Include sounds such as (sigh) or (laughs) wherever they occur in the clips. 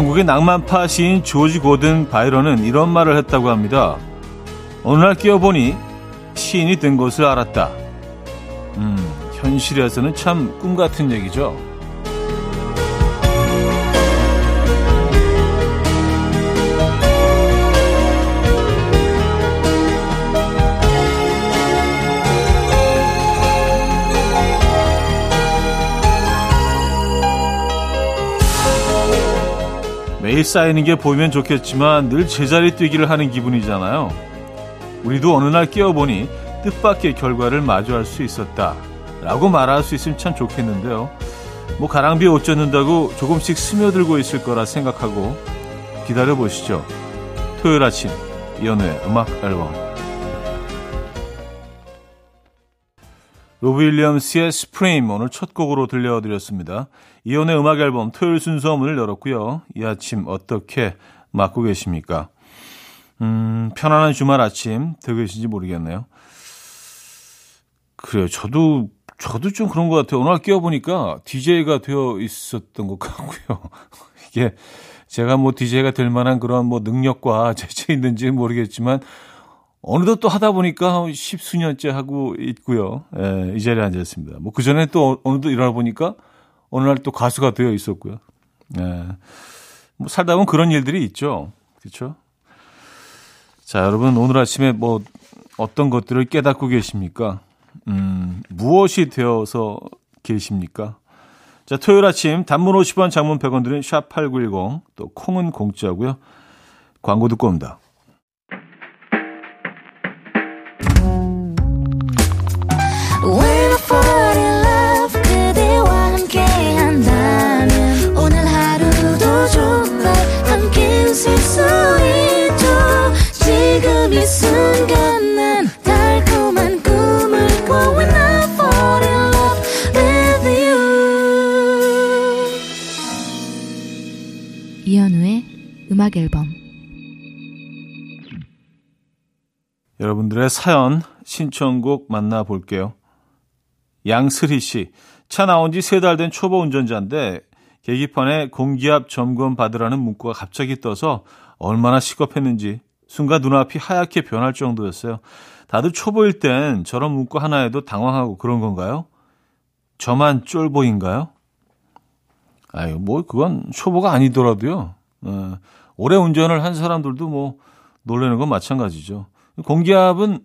영국의 낭만파 시인 조지 고든 바이런은 이런 말을 했다고 합니다. 어느 날 끼어보니 시인이 된 것을 알았다. 음, 현실에서는 참 꿈 같은 얘기죠. 매일 쌓이는 게 보이면 좋겠지만 늘 제자리 뛰기를 하는 기분이잖아요. 우리도 어느 날 깨어보니 뜻밖의 결과를 마주할 수 있었다. 라고 말할 수 있으면 참 좋겠는데요. 뭐 가랑비에 옷 젖는다고 조금씩 스며들고 있을 거라 생각하고 기다려 보시죠. 토요일 아침 이연우의 음악 앨범 로비 윌리엄스의 스프레임 오늘 첫 곡으로 들려드렸습니다. 이연의 음악 앨범 토요일 순서 문을 열었고요. 이 아침 어떻게 맞고 계십니까? 음, 편안한 주말 아침 되고 계신지 모르겠네요. 그래요. 저도, 저도 좀 그런 것 같아요. 오늘 끼워보니까 DJ가 되어 있었던 것 같고요. (laughs) 이게 제가 뭐 DJ가 될 만한 그런 뭐 능력과 (laughs) 재치 있는지 모르겠지만 어느덧 또 하다 보니까 십수년째 하고 있고요. 예, 이 자리에 앉아있습니다. 뭐 그 전에 또 어느덧 일어나 보니까 어느 날 또 가수가 되어 있었고요. 예. 뭐 살다 보면 그런 일들이 있죠. 그렇죠? 자, 여러분 오늘 아침에 뭐 어떤 것들을 깨닫고 계십니까? 음, 무엇이 되어서 계십니까? 자, 토요일 아침 단문 50원, 장문 100원 드린 샵8910 또 콩은 공짜고요. 광고 듣고 옵니다. 음악 앨범 여러분들의 사연 신청곡 만나볼게요. 양슬희 씨. 차 나온 지 세 달 된 초보 운전자인데 계기판에 공기압 점검 받으라는 문구가 갑자기 떠서 얼마나 시겁했는지 순간 눈앞이 하얗게 변할 정도였어요. 다들 초보일 땐 저런 문구 하나에도 당황하고 그런 건가요? 저만 쫄보인가요? 아유, 뭐, 그건 초보가 아니더라도요. 어, 오래 운전을 한 사람들도 뭐 놀라는 건 마찬가지죠. 공기압은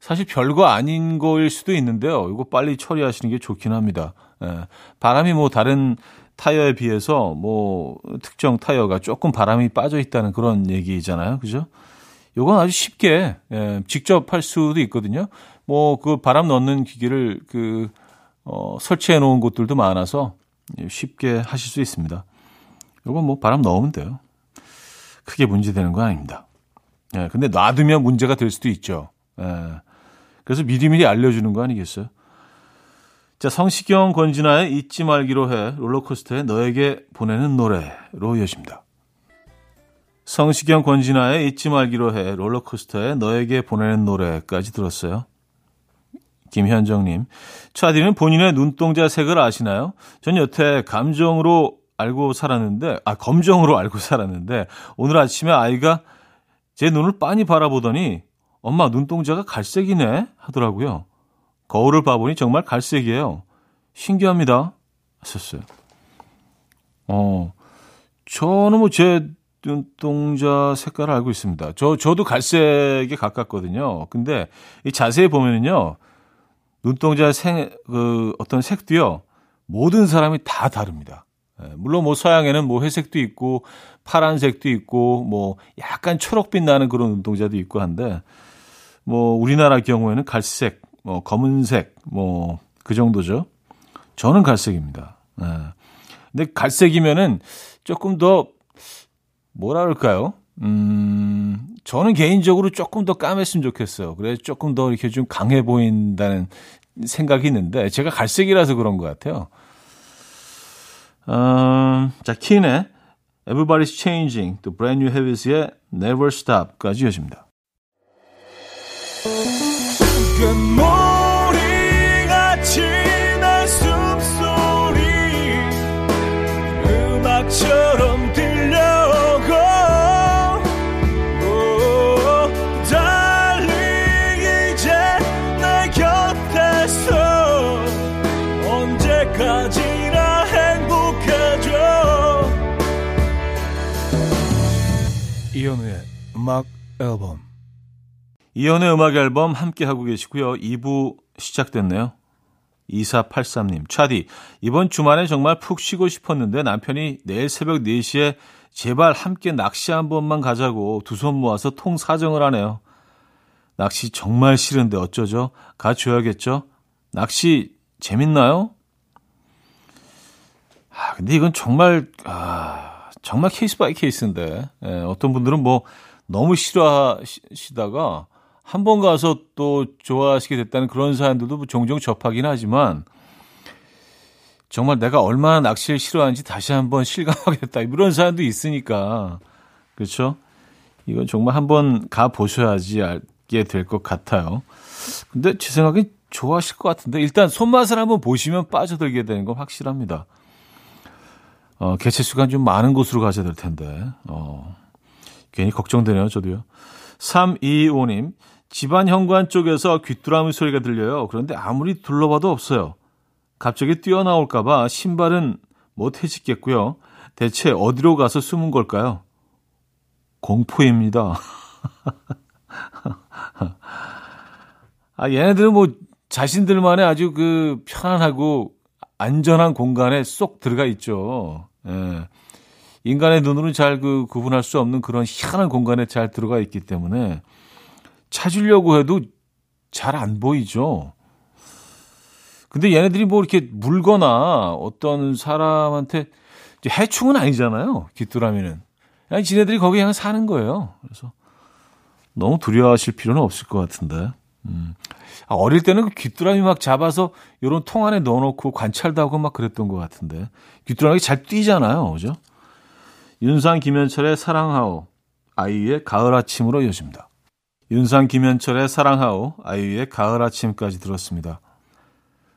사실 별거 아닌 거일 수도 있는데요. 이거 빨리 처리하시는 게 좋긴 합니다. 예. 바람이 뭐 다른 타이어에 비해서 뭐 특정 타이어가 조금 바람이 빠져 있다는 그런 얘기잖아요. 그죠? 요건 아주 쉽게 예, 직접 할 수도 있거든요. 뭐 그 바람 넣는 기계를 그 어, 설치해 놓은 곳들도 많아서 쉽게 하실 수 있습니다. 요건 뭐 바람 넣으면 돼요. 크게 문제되는 건 아닙니다. 예, 근데 놔두면 문제가 될 수도 있죠. 예, 그래서 미리미리 알려주는 거 아니겠어요? 자, 성시경 권진아의 잊지 말기로 해 롤러코스터에 너에게 보내는 노래로 이어집니다. 성시경 권진아의 잊지 말기로 해 롤러코스터에 너에게 보내는 노래까지 들었어요. 김현정님, 차디는 본인의 눈동자 색을 아시나요? 전 여태 감정으로 알고 살았는데, 아, 검정으로 알고 살았는데, 오늘 아침에 아이가 제 눈을 빤히 바라보더니, 엄마 눈동자가 갈색이네? 하더라고요. 거울을 봐보니 정말 갈색이에요. 신기합니다. 하셨어요. 어, 저는 뭐 제 눈동자 색깔을 알고 있습니다. 저, 저도 갈색에 가깝거든요. 근데 이 자세히 보면은요, 눈동자 색, 그 어떤 색도요, 모든 사람이 다 다릅니다. 예, 물론 뭐 서양에는 뭐 회색도 있고 파란색도 있고 뭐 약간 초록빛 나는 그런 운동자도 있고 한데 뭐 우리나라 경우에는 갈색, 뭐 검은색 뭐 그 정도죠. 저는 갈색입니다. 예. 근데 갈색이면은 조금 더 뭐라 그럴까요? 음, 저는 개인적으로 조금 더 까맸으면 좋겠어요. 그래 조금 더 이렇게 좀 강해 보인다는 생각이 있는데 제가 갈색이라서 그런 것 같아요. 어, 자, 킨의 Everybody's Changing, 또 Brand New Heavies의 Never Stop까지 이어집니다. 음악 앨범 이현우의 음악 앨범 함께 하고 계시고요. 2부 시작됐네요. 2483님, 차디, 이번 주말에 정말 푹 쉬고 싶었는데 남편이 내일 새벽 4시에 제발 함께 낚시 한 번만 가자고 두 손 모아서 통 사정을 하네요. 낚시 정말 싫은데 어쩌죠? 가줘야겠죠? 낚시 재밌나요? 아, 근데 이건 정말, 아, 정말 case by case인데, 예, 어떤 분들은 뭐 너무 싫어하시다가 한 번 가서 또 좋아하시게 됐다는 그런 사연들도 뭐 종종 접하긴 하지만, 정말 내가 얼마나 낚시를 싫어하는지 다시 한번 (laughs) 실감하겠다. 이런 사연도 있으니까. 그렇죠? 이건 정말 한번 가 보셔야지 알게 될 것 같아요. 근데 제 생각엔 좋아하실 것 같은데 일단 손맛을 한번 보시면 빠져들게 되는 건 확실합니다. 어, 개체 수가 좀 많은 곳으로 가셔야 될 텐데. 어, 괜히 걱정되네요, 저도요. 325님, 집안 현관 쪽에서 귀뚜라미 소리가 들려요. 그런데 아무리 둘러봐도 없어요. 갑자기 뛰어나올까봐 신발은 못 해짓겠고요. 대체 어디로 가서 숨은 걸까요? 공포입니다. (laughs) 아, 얘네들은 뭐 자신들만의 아주 그 편안하고 안전한 공간에 쏙 들어가 있죠. 예. 인간의 눈으로는 잘 그 구분할 수 없는 그런 희한한 공간에 잘 들어가 있기 때문에 찾으려고 해도 잘 안 보이죠. 근데 얘네들이 뭐 이렇게 물거나 어떤 사람한테 해충은 아니잖아요. 귀뚜라미는. 그냥 지네들이 거기 그냥 사는 거예요. 그래서 너무 두려워하실 필요는 없을 것 같은데. 음. 아, 어릴 때는 그 귀뚜라미 막 잡아서 요런 통 안에 넣어놓고 관찰도 하고 막 그랬던 것 같은데. 귀뚜라미 잘 뛰잖아요. 그죠? 윤상 김현철의 사랑하오. 아이유의 가을 아침으로 이어집니다. 윤상 김현철의 사랑하오. 아이유의 가을 아침까지 들었습니다.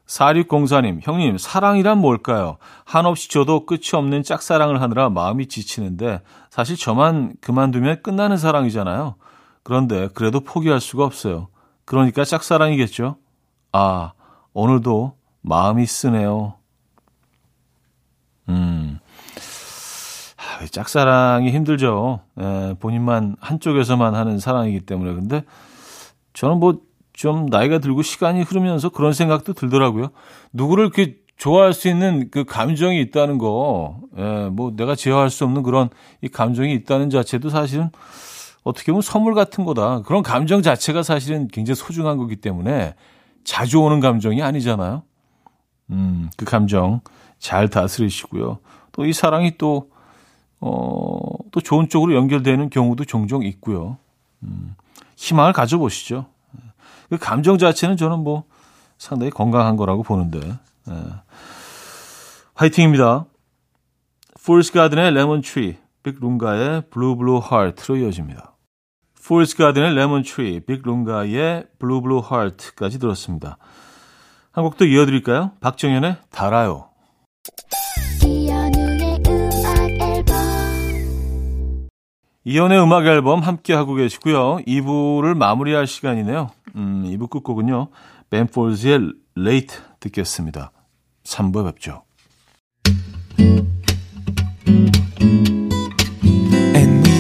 4604님, 형님, 사랑이란 뭘까요? 한없이 줘도 끝이 없는 짝사랑을 하느라 마음이 지치는데, 사실 저만 그만두면 끝나는 사랑이잖아요. 그런데 그래도 포기할 수가 없어요. 그러니까 짝사랑이겠죠? 아, 오늘도 마음이 쓰네요. 음. 짝사랑이 힘들죠. 에, 본인만 한쪽에서만 하는 사랑이기 때문에. 근데 저는 뭐 좀 나이가 들고 시간이 흐르면서 그런 생각도 들더라고요. 누구를 이렇게 좋아할 수 있는 그 감정이 있다는 거, 에, 뭐 내가 제어할 수 없는 그런 이 감정이 있다는 자체도 사실은 어떻게 보면 선물 같은 거다. 그런 감정 자체가 사실은 굉장히 소중한 거기 때문에 자주 오는 감정이 아니잖아요. 음, 그 감정 잘 다스리시고요. 또 이 사랑이 또, 어, 또 좋은 쪽으로 연결되는 경우도 종종 있고요. 음, 희망을 가져보시죠. 그 감정 자체는 저는 뭐 상당히 건강한 거라고 보는데. 예. 화이팅입니다. Fool's Garden의 Lemon Tree, Bic Runga의 Blue Blue Heart로 이어집니다. Fool's Garden의 Lemon Tree, Bic Runga의 Blue Blue Heart까지 들었습니다. 한 곡도 이어드릴까요? 박정현의 달아요. 이현우의 음악 앨범 함께 하고 계시고요. 2부를 마무리할 시간이네요. 음, 2부 끝곡은요. 벤폴즈의 Late 듣겠습니다. 3부에 뵙죠.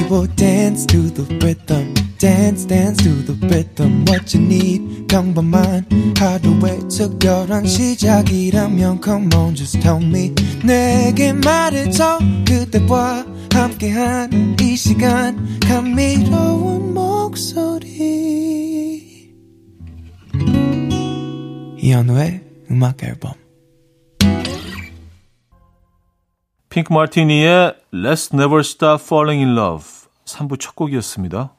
will dance to the rhythm. Dance, dance to the rhythm. What you need, 평범한 하루의 특별한 시작이라면 Come on, just tell me. 내게 말해줘 그대와 함께한 이 시간 감미로운 목소리. 이현우의 음악 앨범. 핑크 마티니의 Let's Never Stop Falling in Love 3부 첫 곡이었습니다.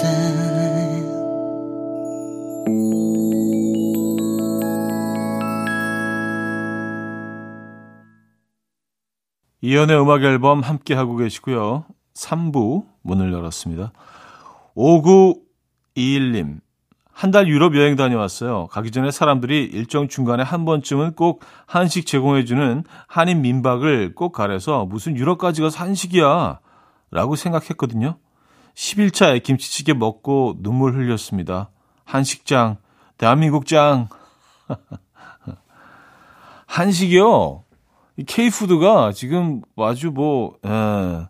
다. 이연의 음악 앨범 함께 하고 계시고요. 3부 문을 열었습니다. 5921님. 한 달 유럽 여행 다녀왔어요. 가기 전에 사람들이 일정 중간에 한 번쯤은 꼭 한식 제공해주는 한인 민박을 꼭 가려서 무슨 유럽까지 가서 한식이야. 라고 생각했거든요. 10일차에 김치찌개 먹고 눈물 흘렸습니다. 한식장, 대한민국 장. (laughs) 한식이요? K푸드가 지금 아주 뭐, 에, 예,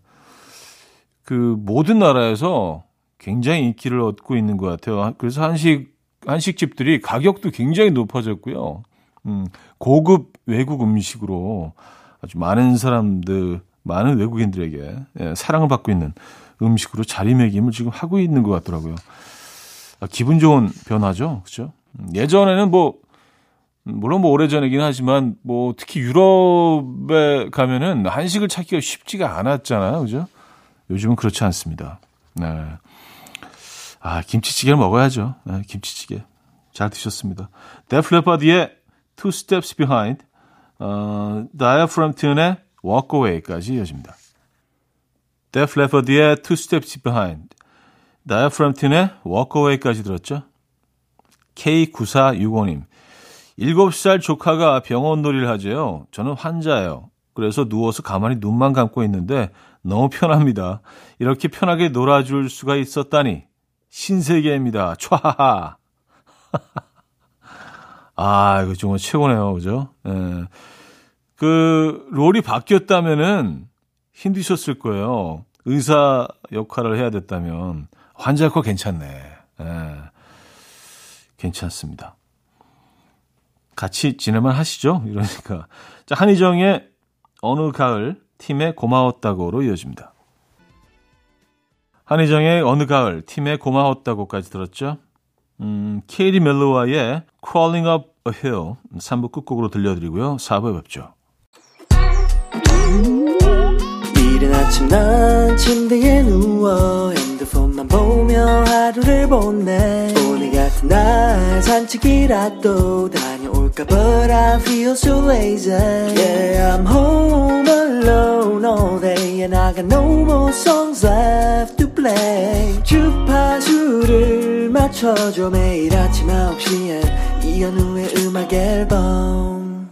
그 모든 나라에서 굉장히 인기를 얻고 있는 것 같아요. 그래서 한식, 한식집들이 가격도 굉장히 높아졌고요. 음, 고급 외국 음식으로 아주 많은 사람들, 많은 외국인들에게 예, 사랑을 받고 있는 음식으로 자리매김을 지금 하고 있는 것 같더라고요. 아, 기분 좋은 변화죠. 그죠? 음, 예전에는 뭐, 물론 뭐 오래전이긴 하지만 뭐 특히 유럽에 가면은 한식을 찾기가 쉽지가 않았잖아요. 그죠? 요즘은 그렇지 않습니다. 네. 아, 김치찌개를 먹어야죠. 네, 김치찌개. 잘 드셨습니다. 데플레파드의 Two Steps Behind, 어, Tune의 Walk Away까지 이어집니다. 데플레파드의 Two Steps Behind, Tune의 Walk Away까지 들었죠. K9465님. 7살 조카가 병원 놀이를 하죠. 저는 환자예요. 그래서 누워서 가만히 눈만 감고 있는데 너무 편합니다. 이렇게 편하게 놀아줄 수가 있었다니. 신세계입니다. 촤하하. (laughs) 아, 이거 정말 최고네요. 그죠? 예. 그, 롤이 바뀌었다면은 힘드셨을 거예요. 의사 역할을 해야 됐다면. 환자 역할 괜찮네. 예. 괜찮습니다. 같이 지내만 하시죠? 이러니까. 자, 한희정의 어느 가을 팀의 고마웠다고로 이어집니다. 한희정의 어느 가을 팀의 고마웠다고까지 들었죠. 음, 케이리 멜로와의 Crawling Up a Hill 3부 끝곡으로 들려드리고요. 4부에 뵙죠. 이른 아침 난 침대에 누워 핸드폰만 보며 하루를 보내 오늘 같은 날 산책이라도 다 But I feel so lazy. Yeah I'm home alone all day And I got no more songs left to play. 주파수를 맞춰줘 매일 아침 9시에. 이현우의 음악 앨범.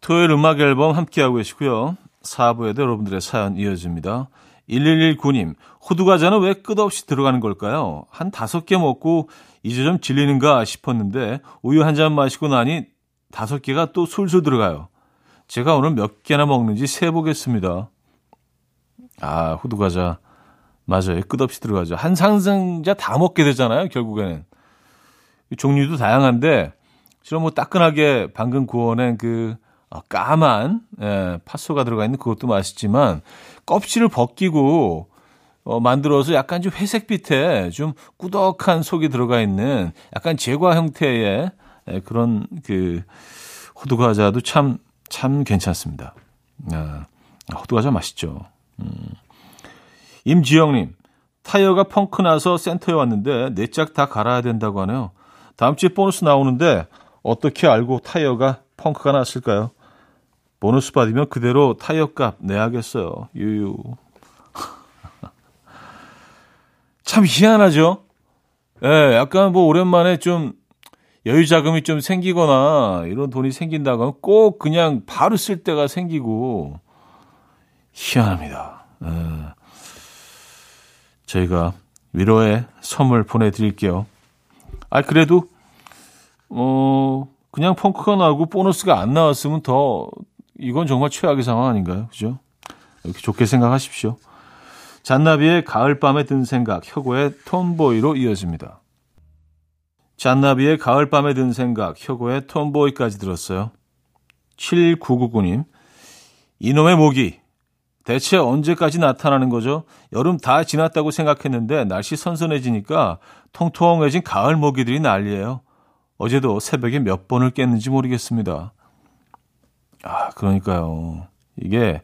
토요일 음악 앨범 함께하고 계시고요. 4부에도 여러분들의 사연 이어집니다. 1119님, 호두과자는 왜 끝없이 들어가는 걸까요? 한 다섯 개 먹고 이제 좀 질리는가 싶었는데 우유 한 잔 마시고 나니 다섯 개가 또 술술 들어가요. 제가 오늘 몇 개나 먹는지 세보겠습니다. 아, 호두과자. 맞아요. 끝없이 들어가죠. 한 상승자 다 먹게 되잖아요, 결국에는. 종류도 다양한데, 실은 뭐 따끈하게 방금 구워낸 그 어, 까만 예, 팥소가 들어가 있는 그것도 맛있지만 껍질을 벗기고 어, 만들어서 약간 좀 회색빛에 좀 꾸덕한 속이 들어가 있는 약간 제과 형태의 예, 그런 그 호두 과자도 참, 참 괜찮습니다. 아, 호두 과자 맛있죠. 음. 임지영님, 타이어가 펑크 나서 센터에 왔는데 네 짝 다 갈아야 된다고 하네요. 다음 주에 보너스 나오는데 어떻게 알고 타이어가 펑크가 났을까요? 보너스 받으면 그대로 타이어 값 내야겠어요. 유유. 참 희한하죠? 예, 네, 약간 뭐 오랜만에 좀 여유 자금이 좀 생기거나 이런 돈이 생긴다고 하면 꼭 그냥 바로 쓸 때가 생기고 희한합니다. 예. 저희가 위로의 선물 보내드릴게요. 아, 그래도, 어, 그냥 펑크가 나고 보너스가 안 나왔으면 더, 이건 정말 최악의 상황 아닌가요? 그죠? 이렇게 좋게 생각하십시오. 잔나비의 가을밤에 든 생각, 혁오의 톰보이로 이어집니다. 잔나비의 가을밤에 든 생각, 혁오의 톰보이까지 들었어요. 7999님, 이놈의 모기, 대체 언제까지 나타나는 거죠? 여름 다 지났다고 생각했는데 날씨 선선해지니까 통통해진 가을 모기들이 난리예요. 어제도 새벽에 몇 번을 깼는지 모르겠습니다. 아, 그러니까요. 이게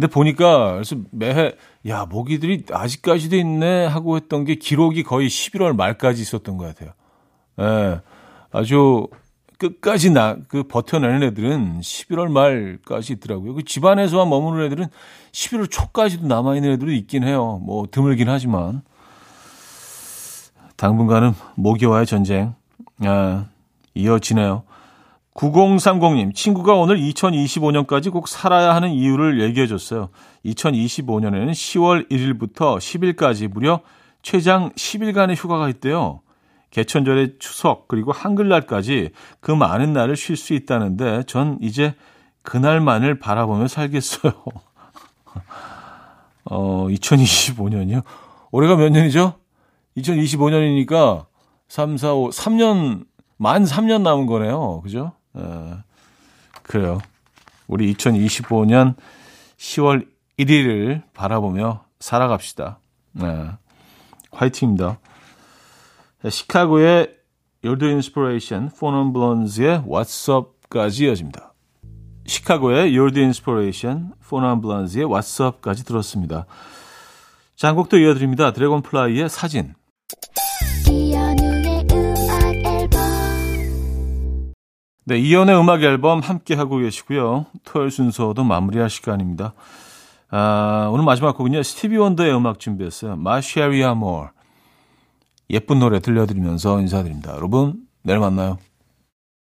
근데 보니까 그래서 매해 야 모기들이 아직까지도 있네 하고 했던 게 기록이 거의 11월 말까지 있었던 것 같아요. 예, 아주 끝까지 나, 그 버텨내는 애들은 11월 말까지 있더라고요. 그 집안에서만 머무는 애들은 11월 초까지도 남아 있는 애들이 있긴 해요. 뭐 드물긴 하지만. 당분간은 모기와의 전쟁, 아, 이어지네요. 9030님, 친구가 오늘 2025년까지 꼭 살아야 하는 이유를 얘기해 줬어요. 2025년에는 10월 1일부터 10일까지 무려 최장 10일간의 휴가가 있대요. 개천절의 추석 그리고 한글날까지 그 많은 날을 쉴 수 있다는데 전 이제 그날만을 바라보며 살겠어요. (laughs) 어, 2025년이요? 올해가 몇 년이죠? 2025년이니까 3, 4, 5, 3년, 만 3년 남은 거네요. 그죠? 에, 그래요. 우리 2025년 10월 1일을 바라보며 살아갑시다. 네. 화이팅입니다. 시카고의 Inspiration, Phone on Blonde의 What's Up까지 이어집니다. 시카고의 Inspiration, Phone on Blonde의 What's Up까지 들었습니다. 자, 한 곡도 이어드립니다. 드래곤플라이의 사진. 네, 이연의 음악 앨범 함께 하고 계시고요. 토요일 순서도 마무리할 시간입니다. 아, 오늘 마지막 곡은요. 스티비 원더의 음악 준비했어요. 마샤리아 모어. 예쁜 노래 들려드리면서 인사드립니다. 여러분, 내일 만나요.